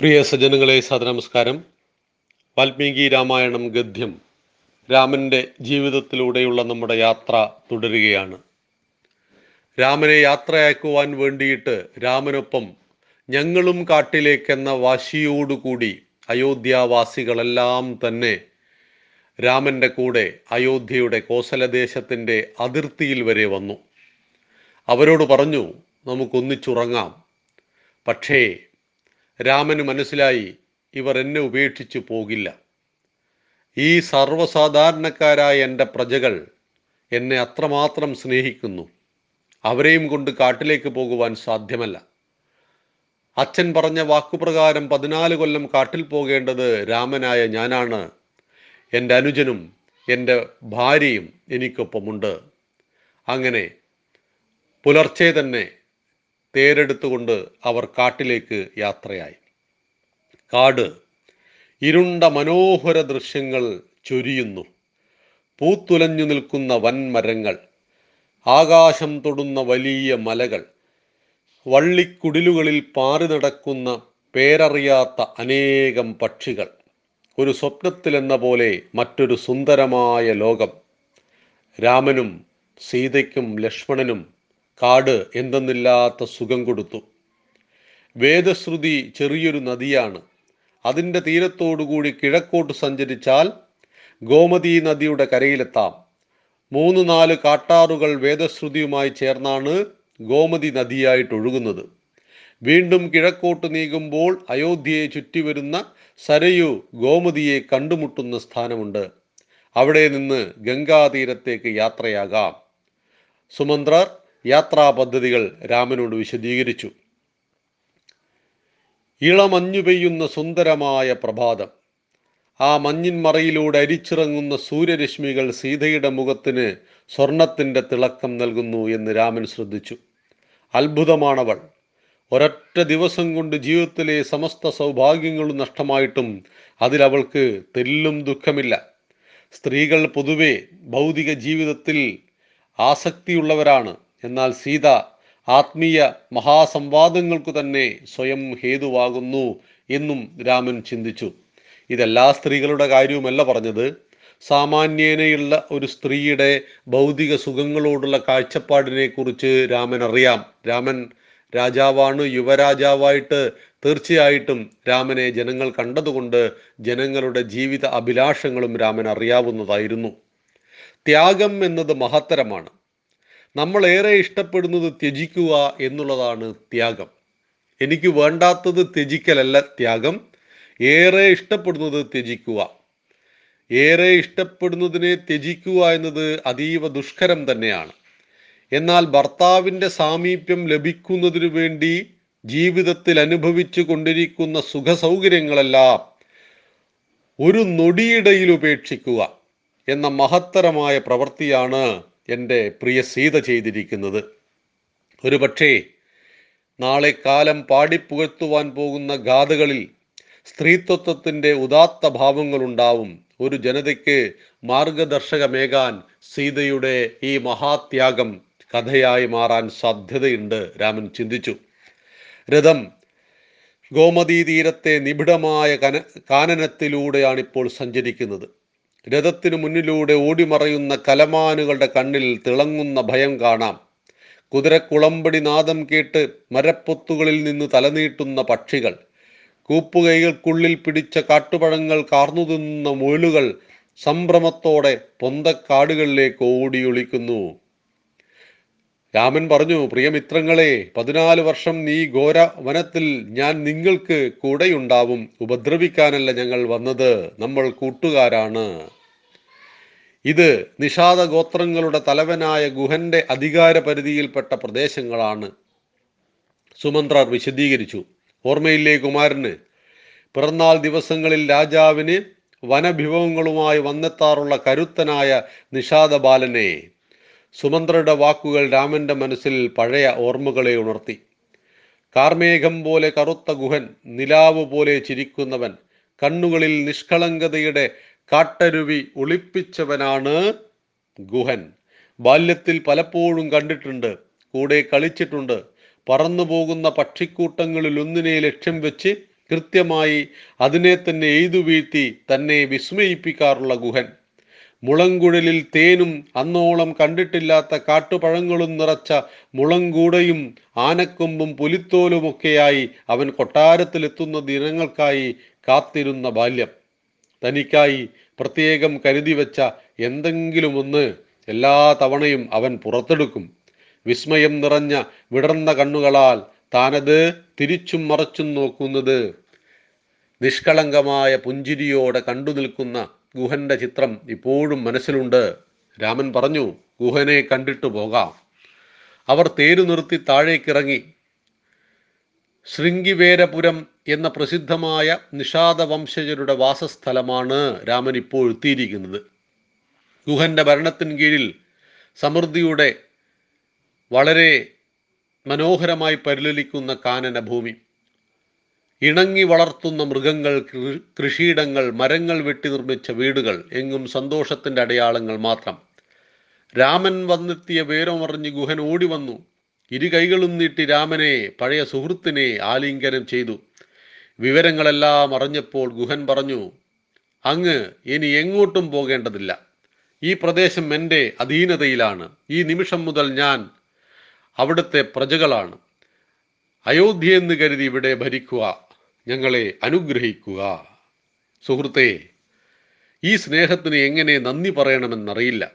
പ്രിയ സജ്ജനങ്ങളെ സദനമസ്കാരം വാൽമീകി രാമായണം ഗദ്യം രാമന്റെ ജീവിതത്തിലൂടെയുള്ള നമ്മുടെ യാത്ര തുടരുകയാണ്. രാമനെ യാത്രയാക്കുവാൻ വേണ്ടിയിട്ട് രാമനൊപ്പം ഞങ്ങളും കാട്ടിലേക്കെന്ന വാശിയോടുകൂടി അയോധ്യാവാസികളെല്ലാം തന്നെ രാമന്റെ കൂടെ അയോധ്യയുടെ കോസലദേശത്തിന്റെ അതിർത്തിയിൽ വരെ വന്നു. അവരോട് പറഞ്ഞു നമുക്കൊന്നിച്ചുറങ്ങാം. പക്ഷേ രാമന് മനസ്സിലായി ഇവർ എന്നെ ഉപേക്ഷിച്ചു പോകില്ല. ഈ സർവസാധാരണക്കാരായ എന്റെ പ്രജകൾ എന്നെ അത്രമാത്രം സ്നേഹിക്കുന്നു. അവരെയും കൊണ്ട് കാട്ടിലേക്ക് പോകുവാൻ സാധ്യമല്ല. അച്ഛൻ പറഞ്ഞ വാക്കുപ്രകാരം പതിനാല് കൊല്ലം കാട്ടിൽ പോകേണ്ടത് രാമനായ ഞാനാണ്. എന്റെ അനുജനും എന്റെ ഭാര്യയും എനിക്കൊപ്പമുണ്ട്. അങ്ങനെ പുലർച്ചെ തന്നെ തേരെടുത്തുകൊണ്ട് അവർ കാട്ടിലേക്ക് യാത്രയായി. കാട് ഇരുണ്ട മനോഹര ദൃശ്യങ്ങൾ ചൊരിയുന്നു. പൂത്തുലഞ്ഞു നിൽക്കുന്ന വൻമരങ്ങൾ ആകാശം തൊടുന്ന വലിയ മലകൾ വള്ളിക്കുടിലുകളിൽ പാറി നടക്കുന്ന പേരറിയാത്ത അനേകം പക്ഷികൾ. ഒരു സ്വപ്നത്തിലെന്ന പോലെ മറ്റൊരു സുന്ദരമായ ലോകം. രാമനും സീതയ്ക്കും ലക്ഷ്മണനും കാട് എന്തെന്നില്ലാത്ത സുഖം കൊടുത്തു. വേദശ്രുതി ചെറിയൊരു നദിയാണ്. അതിന്റെ തീരത്തോടുകൂടി കിഴക്കോട്ട് സഞ്ചരിച്ചാൽ ഗോമതി നദിയുടെ കരയിലെത്താം. മൂന്ന് നാല് കാട്ടാറുകൾ വേദശ്രുതിയുമായി ചേർന്നാണ് ഗോമതി നദിയായിട്ട് ഒഴുകുന്നത്. വീണ്ടും കിഴക്കോട്ട് നീങ്ങുമ്പോൾ അയോധ്യയെ ചുറ്റിവരുന്ന സരയു ഗോമതിയെ കണ്ടുമുട്ടുന്ന സ്ഥാനമുണ്ട്. അവിടെ നിന്ന് ഗംഗാതീരത്തേക്ക് യാത്രയാകാം. സുമന്ത്രർ യാത്രാ പദ്ധതികൾ രാമനോട് വിശദീകരിച്ചു. ഇളമഞ്ഞു പെയ്യുന്ന സുന്ദരമായ പ്രഭാതം ആ മഞ്ഞിൻ മറയിലൂടെ അരിച്ചിറങ്ങുന്ന സൂര്യരശ്മികൾ സീതയുടെ മുഖത്തിന് സ്വർണത്തിന്റെ തിളക്കം നൽകുന്നു എന്ന് രാമൻ ശ്രദ്ധിച്ചു. അത്ഭുതമാണവൾ. ഒരൊറ്റ ദിവസം കൊണ്ട് ജീവിതത്തിലെ സമസ്ത സൗഭാഗ്യങ്ങളും നഷ്ടമായിട്ടും അതിലവൾക്ക് തെല്ലും ദുഃഖമില്ല. സ്ത്രീകൾ പൊതുവെ ഭൗതിക ജീവിതത്തിൽ ആസക്തിയുള്ളവരാണ്. എന്നാൽ സീത ആത്മീയ മഹാസംവാദങ്ങൾക്കു തന്നെ സ്വയം ഹേതുവാകുന്നു എന്നും രാമൻ ചിന്തിച്ചു. ഇതെല്ലാ സ്ത്രീകളുടെ കാര്യവുമല്ല പറഞ്ഞത്. സാമാന്യേനയുള്ള ഒരു സ്ത്രീയുടെ ഭൗതിക സുഖങ്ങളോടുള്ള കാഴ്ചപ്പാടിനെ കുറിച്ച് രാമൻ അറിയാം രാമൻ രാജാവാണ് യുവരാജാവായിട്ട് തീർച്ചയായിട്ടും രാമനെ ജനങ്ങൾ കണ്ടതുകൊണ്ട് ജനങ്ങളുടെ ജീവിത അഭിലാഷങ്ങളും രാമൻ അറിയാവുന്നതായിരുന്നു ത്യാഗം എന്നത് മഹത്തരമാണ്. നമ്മൾ ഏറെ ഇഷ്ടപ്പെടുന്നത് ത്യജിക്കുക എന്നുള്ളതാണ് ത്യാഗം. എനിക്ക് വേണ്ടാത്തത് ത്യജിക്കലല്ല ത്യാഗം. ഏറെ ഇഷ്ടപ്പെടുന്നത് ത്യജിക്കുക. ഏറെ ഇഷ്ടപ്പെടുന്നതിനെ ത്യജിക്കുക എന്നത് അതീവ ദുഷ്കരം തന്നെയാണ്. എന്നാൽ ഭർത്താവിന്റെ സാമീപ്യം ലഭിക്കുന്നതിനു വേണ്ടി ജീവിതത്തിൽ അനുഭവിച്ചു കൊണ്ടിരിക്കുന്ന സുഖസൗകര്യങ്ങളെല്ലാം ഒരു നൊടിയിടയിൽ ഉപേക്ഷിക്കുക എന്ന മഹത്തരമായ പ്രവൃത്തിയാണ് എന്റെ പ്രിയ സീത ചെയ്തിരിക്കുന്നത്. ഒരു പക്ഷേ നാളെ കാലം പാടിപ്പുകഴ്ത്തുവാൻ പോകുന്ന ഗാഥകളിൽ സ്ത്രീത്വത്വത്തിന്റെ ഉദാത്ത ഭാവങ്ങളുണ്ടാവും. ഒരു ജനതയ്ക്ക് മാർഗദർശകമേകാൻ സീതയുടെ ഈ മഹാത്യാഗം കഥയായി മാറാൻ സാധ്യതയുണ്ട് രാമൻ ചിന്തിച്ചു. രഥം ഗോമതീ തീരത്തെ നിബിഡമായ കന കാനനത്തിലൂടെയാണ് ഇപ്പോൾ സഞ്ചരിക്കുന്നത്. രഥത്തിനു മുന്നിലൂടെ ഓടിമറയുന്ന കലമാനുകളുടെ കണ്ണിൽ തിളങ്ങുന്ന ഭയം കാണാം. കുതിരക്കുളമ്പടി നാദം കേട്ട് മരപ്പൊത്തുകളിൽ നിന്ന് തലനീട്ടുന്ന പക്ഷികൾ. കൂപ്പുകൈകൾക്കുള്ളിൽ പിടിച്ച കാട്ടുപഴങ്ങൾ കാർന്നു തിന്നുന്ന മുയലുകൾ സംഭ്രമത്തോടെ പൊന്തക്കാടുകളിലേക്ക് ഓടിയൊളിക്കുന്നു. രാമൻ പറഞ്ഞു പ്രിയമിത്രങ്ങളെ പതിനാല് വർഷം നീ ഘോര വനത്തിൽ ഞാൻ നിങ്ങൾക്ക് കൂടെയുണ്ടാവും. ഉപദ്രവിക്കാനല്ല ഞങ്ങൾ വന്നത്. നമ്മൾ കൂട്ടുകാരാണ്. ഇത് നിഷാദ ഗോത്രങ്ങളുടെ തലവനായ ഗുഹന്റെ അധികാര പരിധിയിൽപ്പെട്ട പ്രദേശങ്ങളാണ്. സുമന്ത്രർ വിശദീകരിച്ചു. ഓർമ്മയില്ലേ കുമാരന്? പിറന്നാൾ ദിവസങ്ങളിൽ രാജാവിന് വനവിഭവങ്ങളുമായി വന്നെത്താറുള്ള കരുത്തനായ നിഷാദ ബാലനെ സുമന്ത്രയുടെ വാക്കുകൾ രാമന്റെ മനസ്സിൽ പഴയ ഓർമ്മകളെ ഉണർത്തി. കാർമേഘം പോലെ കറുത്ത ഗുഹൻ നിലാവ് പോലെ ചിരിക്കുന്നവൻ കണ്ണുകളിൽ നിഷ്കളങ്കതയുടെ കാട്ടരുവി ഒളിപ്പിച്ചവനാണ് ഗുഹൻ. ബാല്യത്തിൽ പലപ്പോഴും കണ്ടിട്ടുണ്ട് കൂടെ കളിച്ചിട്ടുണ്ട്. പറന്നു പോകുന്ന പക്ഷിക്കൂട്ടങ്ങളിൽ ഒന്നിനെ ലക്ഷ്യം വെച്ച് കൃത്യമായി അതിനെ തന്നെ എയ്തു വീഴ്ത്തി തന്നെ വിസ്മയിപ്പിക്കാറുള്ള ഗുഹൻ. മുളങ്കുഴലിൽ തേനും അന്നോളം കണ്ടിട്ടില്ലാത്ത കാട്ടുപഴങ്ങളും നിറച്ച മുളങ്കൂടയും ആനക്കൊമ്പും പുലിത്തോലുമൊക്കെയായി അവൻ കൊട്ടാരത്തിലെത്തുന്ന ദിനങ്ങൾക്കായി കാത്തിരുന്ന ബാല്യം. തനിക്കായി പ്രത്യേകം കരുതി വെച്ച എന്തെങ്കിലും ഒന്ന് എല്ലാ തവണയും അവൻ പുറത്തെടുക്കും. വിസ്മയം നിറഞ്ഞ വിടർന്ന കണ്ണുകളാൽ താനത് തിരിച്ചും മറച്ചും നോക്കുന്നത്. നിഷ്കളങ്കമായ പുഞ്ചിരിയോടെ കണ്ടു നിൽക്കുന്ന ഗുഹന്റെ ചിത്രം ഇപ്പോഴും മനസ്സിലുണ്ട്. രാമൻ പറഞ്ഞു ഗുഹനെ കണ്ടിട്ടു പോകാം. അവർ തേരു നിർത്തി താഴേക്കിറങ്ങി. ശൃംഗിവേരപുരം എന്ന പ്രസിദ്ധമായ നിഷാദ വംശജരുടെ വാസസ്ഥലമാണ് രാമൻ ഇപ്പോൾ എത്തിയിരിക്കുന്നത്. ഗുഹന്റെ ഭരണത്തിന് കീഴിൽ സമൃദ്ധിയുടെ വളരെ മനോഹരമായി പരിലലിക്കുന്ന കാനന ഭൂമി. ഇണങ്ങി വളർത്തുന്ന മൃഗങ്ങൾ കൃഷിയിടങ്ങൾ മരങ്ങൾ വെട്ടി നിർമ്മിച്ച വീടുകൾ എങ്ങും സന്തോഷത്തിന്റെ അടയാളങ്ങൾ മാത്രം. രാമൻ വന്നെത്തിയ വേരമറിഞ്ഞ് ഗുഹൻ ഓടി വന്നു ഇരു കൈകളും നീട്ടി രാമനെ പഴയ സുഹൃത്തിനെ ആലിംഗനം ചെയ്തു. വിവരങ്ങളെല്ലാം അറിഞ്ഞപ്പോൾ ഗുഹൻ പറഞ്ഞു അങ്ങ് ഇനി എങ്ങോട്ടും പോകേണ്ടതില്ല. ഈ പ്രദേശം എന്റെ അധീനതയിലാണ്. ഈ നിമിഷം മുതൽ ഞാൻ അവിടുത്തെ പ്രജകളാണ്. അയോധ്യ എന്ന് കരുതി ഇവിടെ ഭരിക്കുക ഞങ്ങളെ അനുഗ്രഹിക്കുക. സുഹൃത്തെ ഈ സ്നേഹത്തിന് എങ്ങനെ നന്ദി പറയണമെന്നറിയില്ല.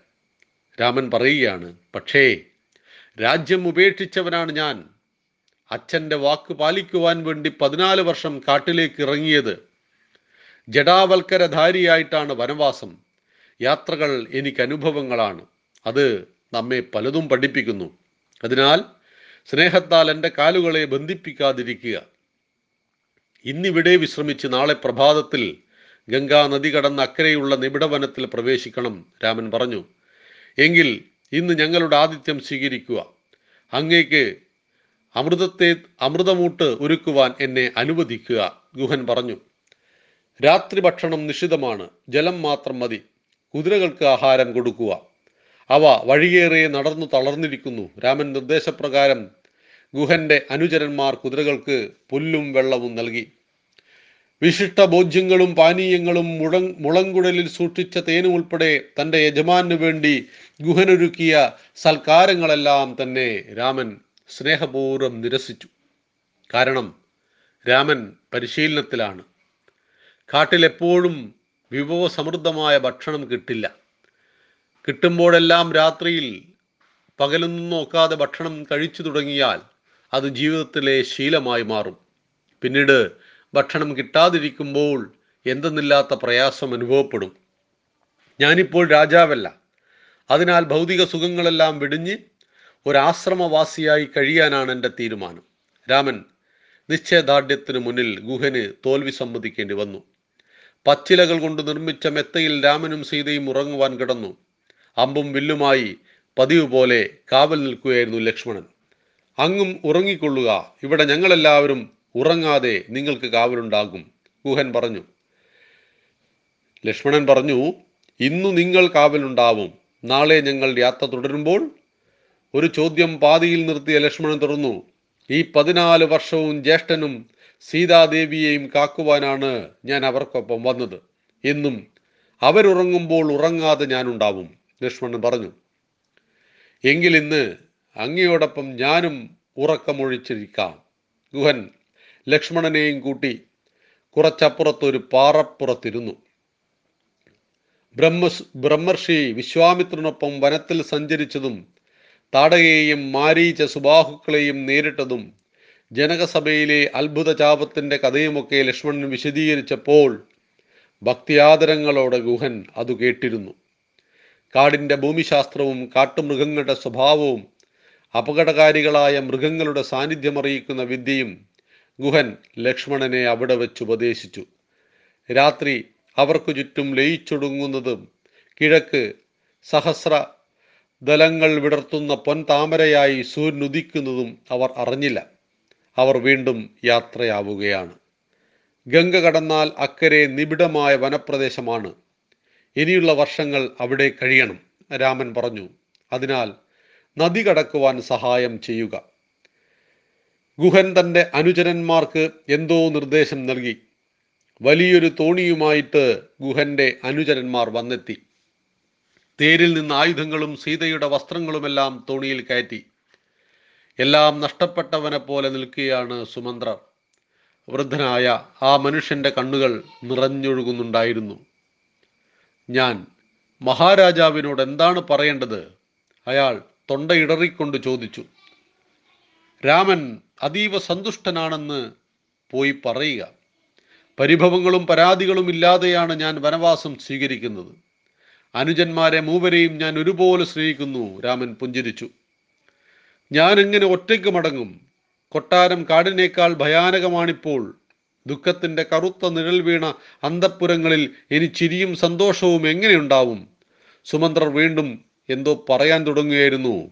രാമൻ പറയുകയാണ് പക്ഷേ രാജ്യം ഉപേക്ഷിച്ചവനാണ് ഞാൻ. അച്ഛന്റെ വാക്ക് പാലിക്കുവാൻ വേണ്ടി പതിനാല് വർഷം കാട്ടിലേക്ക് ഇറങ്ങിയത് ജഡാവൽക്കരധാരിയായിട്ടാണ് വനവാസം. യാത്രകൾ എനിക്ക് അനുഭവങ്ങളാണ്. അത് നമ്മെ പലതും പഠിപ്പിക്കുന്നു. അതിനാൽ സ്നേഹത്താൽ എന്റെ കാലുകളെ ബന്ധിപ്പിക്കാതിരിക്കുക. ഇന്നിവിടെ വിശ്രമിച്ച് നാളെ പ്രഭാതത്തിൽ ഗംഗാ നദി കടന്ന് അക്കരെയുള്ള നിബിഡവനത്തിൽ പ്രവേശിക്കണം രാമൻ പറഞ്ഞു. എങ്കിൽ ഇന്ന് ഞങ്ങളുടെ ആതിഥ്യം സ്വീകരിക്കുക. അങ്ങേക്ക് അമൃതത്തെ അമൃതമൂട്ട് ഒരുക്കുവാൻ എന്നെ അനുവദിക്കുക ഗുഹൻ പറഞ്ഞു. രാത്രി ഭക്ഷണം നിഷിതമാണ് ജലം മാത്രം മതി കുതിരകൾക്ക് ആഹാരം കൊടുക്കുക. അവ വഴിയേറെ നടന്നു തളർന്നിരിക്കുന്നു രാമൻ നിർദ്ദേശപ്രകാരം ഗുഹന്റെ അനുചരന്മാർ കുതിരകൾക്ക് പുല്ലും വെള്ളവും നൽകി. വിശിഷ്ട ഭോജ്യങ്ങളും പാനീയങ്ങളും മുഴ മുളങ്കുഴലിൽ സൂക്ഷിച്ച തേനും ഉൾപ്പെടെ തന്റെ യജമാനു വേണ്ടി ഗുഹനൊരുക്കിയ സൽക്കാരങ്ങളെല്ലാം തന്നെ രാമൻ സ്നേഹപൂർവം നിരസിച്ചു. കാരണം രാമൻ പരിശീലനത്തിലാണ്. കാട്ടിലെപ്പോഴും വിഭവസമൃദ്ധമായ ഭക്ഷണം കിട്ടില്ല. കിട്ടുമ്പോഴെല്ലാം രാത്രിയിൽ പകലൊന്നും നോക്കാതെ ഭക്ഷണം കഴിച്ചു തുടങ്ങിയാൽ അത് ജീവിതത്തിലെ ശീലമായി മാറും. പിന്നീട് ഭക്ഷണം കിട്ടാതിരിക്കുമ്പോൾ എന്തെന്നില്ലാത്ത പ്രയാസം അനുഭവപ്പെടും. ഞാനിപ്പോൾ രാജാവല്ല. അതിനാൽ ഭൗതിക സുഖങ്ങളെല്ലാം വെടിഞ്ഞ് ഒരാശ്രമവാസിയായി കഴിയാനാണ് എന്റെ തീരുമാനം. രാമൻ നിശ്ചയദാർഢ്യത്തിന് മുന്നിൽ ഗുഹന് തോൽവി സമ്മതിക്കേണ്ടി വന്നു. പച്ചിലകൾ കൊണ്ട് നിർമ്മിച്ച മെത്തയിൽ രാമനും സീതയും ഉറങ്ങുവാൻ കിടന്നു. അമ്പും വില്ലുമായി പതിവ് പോലെ കാവൽ നിൽക്കുകയായിരുന്നു ലക്ഷ്മണൻ. അങ്ങും ഉറങ്ങിക്കൊള്ളുക. ഇവിടെ ഞങ്ങളെല്ലാവരും ഉറങ്ങാതെ നിങ്ങൾക്ക് കാവലുണ്ടാകും ഗുഹൻ പറഞ്ഞു. ലക്ഷ്മണൻ പറഞ്ഞു ഇന്നു നിങ്ങൾ കാവലുണ്ടാവും. നാളെ ഞങ്ങൾ യാത്ര തുടരുമ്പോൾ ഒരു ചോദ്യം പാതിയിൽ നിർത്തിയ ലക്ഷ്മണൻ തുറന്നു ഈ പതിനാല് വർഷവും ജ്യേഷ്ഠനും സീതാദേവിയെയും കാക്കുവാനാണ് ഞാൻ അവർക്കൊപ്പം വന്നത്. എന്നും അവരുറങ്ങുമ്പോൾ ഉറങ്ങാതെ ഞാനുണ്ടാവും ലക്ഷ്മണൻ പറഞ്ഞു. എങ്കിൽ ഇന്ന് അങ്ങയോടൊപ്പം ഞാനും ഉറക്കമൊഴിച്ചിരിക്കാം. ഗുഹൻ ലക്ഷ്മണനെയും കൂട്ടി കുറച്ചപ്പുറത്തൊരു പാറപ്പുറത്തിരുന്നു. ബ്രഹ്മ ബ്രഹ്മർഷി വിശ്വാമിത്രനൊപ്പം വനത്തിൽ സഞ്ചരിച്ചതും താടകയെയും മാരീച സുബാഹുക്കളെയും നേരിട്ടതും ജനകസഭയിലെ അത്ഭുത ചാപത്തിന്റെ കഥയുമൊക്കെ ലക്ഷ്മണൻ വിശദീകരിച്ചപ്പോൾ ഭക്തിയാദരങ്ങളോടെ ഗുഹൻ അത് കേട്ടിരുന്നു. കാടിന്റെ ഭൂമിശാസ്ത്രവും കാട്ടുമൃഗങ്ങളുടെ സ്വഭാവവും അപകടകാരികളായ മൃഗങ്ങളുടെ സാന്നിധ്യം അറിയിക്കുന്ന വിദ്യയും ഗുഹൻ ലക്ഷ്മണനെ അവിടെ വെച്ച് ഉപദേശിച്ചു. രാത്രി അവർക്കു ചുറ്റും ലയിച്ചൊടുങ്ങുന്നതും കിഴക്ക് സഹസ്ര ദലങ്ങൾ വിടർത്തുന്ന പൊൻതാമരയായി സൂര്യൻ ഉദിക്കുന്നതും അവർ അറിഞ്ഞില്ല. അവർ വീണ്ടും യാത്രയാവുകയാണ്. ഗംഗ കടന്നാൽ അക്കരെ നിബിഡമായ വനപ്രദേശമാണ്. ഇനിയുള്ള വർഷങ്ങൾ അവിടെ കഴിയണം രാമൻ പറഞ്ഞു. അതിനാൽ നദി കടക്കുവാൻ സഹായം ചെയ്യുക. ഗുഹൻ തന്റെ അനുചരന്മാർക്ക് എന്തോ നിർദ്ദേശം നൽകി. വലിയൊരു തോണിയുമായിട്ട് ഗുഹന്റെ അനുചരന്മാർ വന്നെത്തി. തേരിൽ നിന്ന് ആയുധങ്ങളും സീതയുടെ വസ്ത്രങ്ങളുമെല്ലാം തോണിയിൽ കയറ്റി. എല്ലാം നഷ്ടപ്പെട്ടവനെ പോലെ നിൽക്കുകയാണ് സുമന്ത്രർ. വൃദ്ധനായ ആ മനുഷ്യന്റെ കണ്ണുകൾ നിറഞ്ഞൊഴുകുന്നുണ്ടായിരുന്നു. ഞാൻ മഹാരാജാവിനോട് എന്താണ് പറയേണ്ടത്? അയാൾ തൊണ്ടയിടറിക്കൊണ്ട് ചോദിച്ചു. രാമൻ അതീവ സന്തുഷ്ടനാണെന്ന് പോയി പറയുക. പരിഭവങ്ങളും പരാതികളും ഇല്ലാതെയാണ് ഞാൻ വനവാസം സ്വീകരിക്കുന്നത്. അനുജന്മാരെ മൂവരെയും ഞാൻ ഒരുപോലെ സ്നേഹിക്കുന്നു. രാമൻ പുഞ്ചിരിച്ചു. ഞാൻ എങ്ങനെ ഒറ്റയ്ക്ക് മടങ്ങും? കൊട്ടാരം കാടിനേക്കാൾ ഭയാനകമാണിപ്പോൾ. ദുഃഖത്തിന്റെ കറുത്ത നിഴൽ വീണ അന്തപ്പുരങ്ങളിൽ ഇനി ചിരിയും സന്തോഷവും എങ്ങനെയുണ്ടാവും? സുമന്ത്രർ വീണ്ടും എന്തോ പറയാൻ തുടങ്ങുകയായിരുന്നു.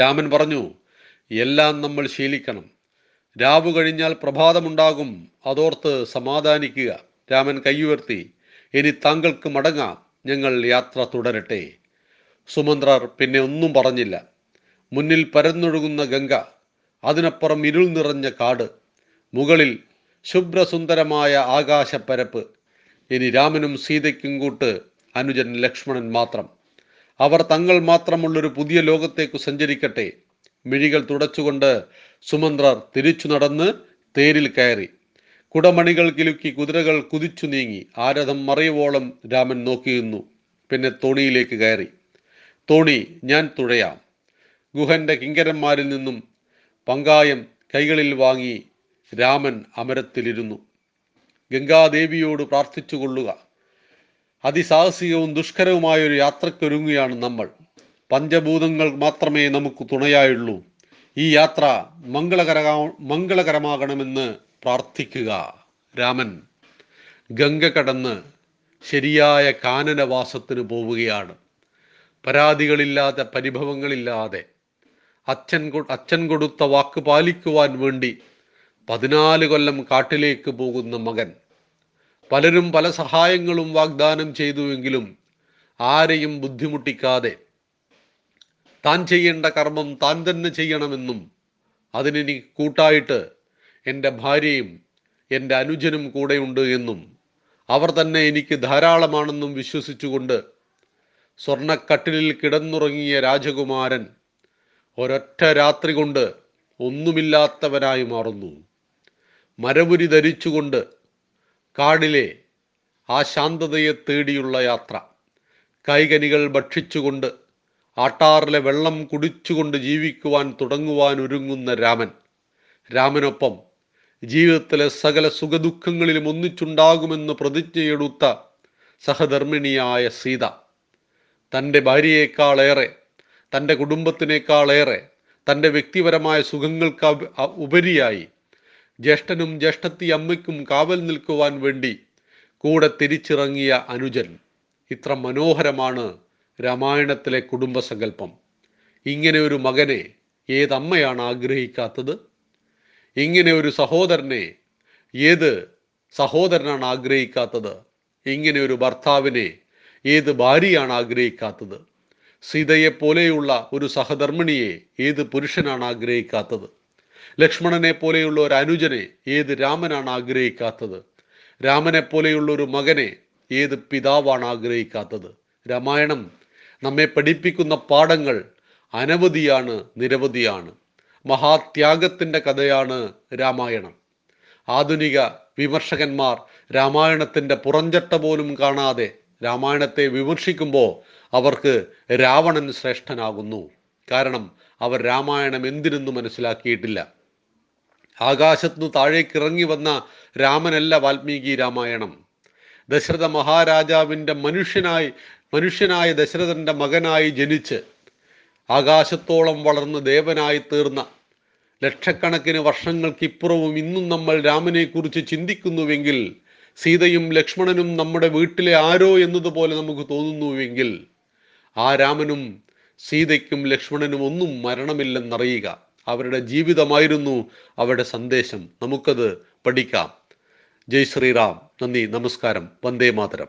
രാമൻ പറഞ്ഞു എല്ലാം നമ്മൾ ശീലിക്കണം. രാവ് കഴിഞ്ഞാൽ പ്രഭാതമുണ്ടാകും. അതോർത്ത് സമാധാനിക്കുക. രാമൻ കൈയുയർത്തി ഇനി താങ്കൾക്ക് മടങ്ങാം. ഞങ്ങൾ യാത്ര തുടരട്ടെ. സുമന്ത്രർ പിന്നെ ഒന്നും പറഞ്ഞില്ല. മുന്നിൽ പരന്നൊഴുകുന്ന ഗംഗ അതിനപ്പുറം ഇരുൾ നിറഞ്ഞ കാട് മുകളിൽ ശുഭ്രസുന്ദരമായ ആകാശപ്പരപ്പ്. ഇനി രാമനും സീതയ്ക്കും കൂട്ട് അനുജൻ ലക്ഷ്മണൻ മാത്രം. അവർ തങ്ങൾ മാത്രമുള്ളൊരു പുതിയ ലോകത്തേക്ക് സഞ്ചരിക്കട്ടെ. മിഴികൾ തുടച്ചുകൊണ്ട് സുമന്ത്രർ തിരിച്ചു നടന്ന് തേരിൽ കയറി. കുടമണികൾ കിലുക്കി കുതിരകൾ കുതിച്ചു നീങ്ങി ആരഥം മറിയുവോളം രാമൻ നോക്കിയിരുന്നു. പിന്നെ തോണിയിലേക്ക് കയറി. തോണി ഞാൻ തുഴയാം. ഗുഹന്റെ കിങ്കരന്മാരിൽ നിന്നും പങ്കായം കൈകളിൽ വാങ്ങി രാമൻ അമരത്തിലിരുന്നു. ഗംഗാദേവിയോട് പ്രാർത്ഥിച്ചു കൊള്ളുക. അതിസാഹസികവും ദുഷ്കരവുമായ ഒരു യാത്രയ്ക്കൊരുങ്ങുകയാണ് നമ്മൾ. പഞ്ചഭൂതങ്ങൾ മാത്രമേ നമുക്ക് തുണയായുള്ളൂ. ഈ യാത്ര മംഗളകര മംഗളകരമാകണമെന്ന് പ്രാർത്ഥിക്കുക. രാമൻ ഗംഗ കടന്ന് ശരിയായ കാനനവാസത്തിന് പോവുകയാണ്. പരാതികളില്ലാതെ പരിഭവങ്ങളില്ലാതെ അച്ഛൻ അച്ഛൻ കൊടുത്ത വാക്ക് പാലിക്കുവാൻ വേണ്ടി പതിനാല് കൊല്ലം കാട്ടിലേക്ക് പോകുന്ന മകൻ പലരും പല സഹായങ്ങളും വാഗ്ദാനം ചെയ്തുവെങ്കിലും ആരെയും ബുദ്ധിമുട്ടിക്കാതെ താൻ ചെയ്യേണ്ട കർമ്മം താൻ തന്നെ ചെയ്യണമെന്നും അതിനി കൂട്ടായിട്ട് എന്റെ ഭാര്യയും എന്റെ അനുജനും കൂടെയുണ്ട് എന്നും അവർ തന്നെ എനിക്ക് ധാരാളമാണെന്നും വിശ്വസിച്ചുകൊണ്ട് സ്വർണക്കട്ടിലിൽ കിടന്നുറങ്ങിയ രാജകുമാരൻ ഒരൊറ്റ രാത്രി കൊണ്ട് ഒന്നുമില്ലാത്തവനായി മാറുന്നു. മരപുരി ധരിച്ചുകൊണ്ട് കാടിലെ ആ ശാന്തതയെ തേടിയുള്ള യാത്ര. കൈകനികൾ ഭക്ഷിച്ചുകൊണ്ട് ആട്ടാറിലെ വെള്ളം കുടിച്ചുകൊണ്ട് ജീവിക്കുവാൻ തുടങ്ങുവാൻ ഒരുങ്ങുന്ന രാമൻ. രാമനൊപ്പം ജീവിതത്തിലെ സകല സുഖദുഃഖങ്ങളിലും ഒന്നിച്ചുണ്ടാകുമെന്ന് പ്രതിജ്ഞയെടുത്ത സഹധർമ്മിണിയായ സീത തന്റെ ഭാര്യയേക്കാളേറെ തന്റെ കുടുംബത്തിനേക്കാളേറെ തന്റെ വ്യക്തിപരമായ സുഖങ്ങൾക്ക് ഉപരിയായി ജ്യേഷ്ഠനും ജ്യേഷ്ഠത്തി അമ്മയ്ക്കും കാവൽ നിൽക്കുവാൻ വേണ്ടി കൂടെ തിരിച്ചിറങ്ങിയ അനുജൻ. ഇത്ര മനോഹരമാണ് രാമായണത്തിലെ കുടുംബസങ്കല്പം. ഇങ്ങനെ ഒരു മകനെ ഏതമ്മയാണ് ആഗ്രഹിക്കാത്തത്? ഇങ്ങനെ ഒരു സഹോദരനെ ഏത് സഹോദരനാണ് ആഗ്രഹിക്കാത്തത്? ഇങ്ങനെ ഒരു ഭർത്താവിനെ ഏത് ഭാര്യയാണ് ആഗ്രഹിക്കാത്തത്? സീതയെ പോലെയുള്ള ഒരു സഹധർമ്മിണിയെ ഏത് പുരുഷനാണ് ആഗ്രഹിക്കാത്തത്? ലക്ഷ്മണനെ പോലെയുള്ള ഒരു അനുജനെ ഏത് രാമനാണ് ആഗ്രഹിക്കാത്തത്? രാമനെ പോലെയുള്ള ഒരു മകനെ ഏത് പിതാവാണ് ആഗ്രഹിക്കാത്തത്? രാമായണം നമ്മെ പഠിപ്പിക്കുന്ന പാഠങ്ങൾ അനവധിയാണ് നിരവധിയാണ്. മഹാത്യാഗത്തിന്റെ കഥയാണ് രാമായണം. ആധുനിക വിമർശകന്മാർ രാമായണത്തിന്റെ പുറഞ്ചട്ട പോലും കാണാതെ രാമായണത്തെ വിമർശിക്കുമ്പോൾ അവർക്ക് രാവണൻ ശ്രേഷ്ഠനാകുന്നു. കാരണം അവർ രാമായണം എന്തിനെന്ന് മനസ്സിലാക്കിയിട്ടില്ല. ആകാശത്തു താഴേക്ക് ഇറങ്ങി വന്ന രാമനല്ല വാൽമീകി രാമായണം. ദശരഥ മഹാരാജാവിന്റെ മനുഷ്യനായി മനുഷ്യനായ ദശരഥന്റെ മകനായി ജനിച്ച് ആകാശത്തോളം വളർന്ന് ദേവനായി തീർന്ന ലക്ഷക്കണക്കിന് വർഷങ്ങൾക്കിപ്പുറവും ഇന്നും നമ്മൾ രാമനെക്കുറിച്ച് ചിന്തിക്കുന്നുവെങ്കിൽ സീതയും ലക്ഷ്മണനും നമ്മുടെ വീട്ടിലെ ആരോ എന്നതുപോലെ നമുക്ക് തോന്നുന്നുവെങ്കിൽ ആ രാമനും സീതയ്ക്കും ലക്ഷ്മണനും ഒന്നും മരണമില്ലെന്നറിയുക. അവരുടെ ജീവിതമായിരുന്നു അവരുടെ സന്ദേശം. നമുക്കത് പഠിക്കാം. ജയ് ശ്രീറാം. നന്ദി. നമസ്കാരം. വന്ദേ മാതരം.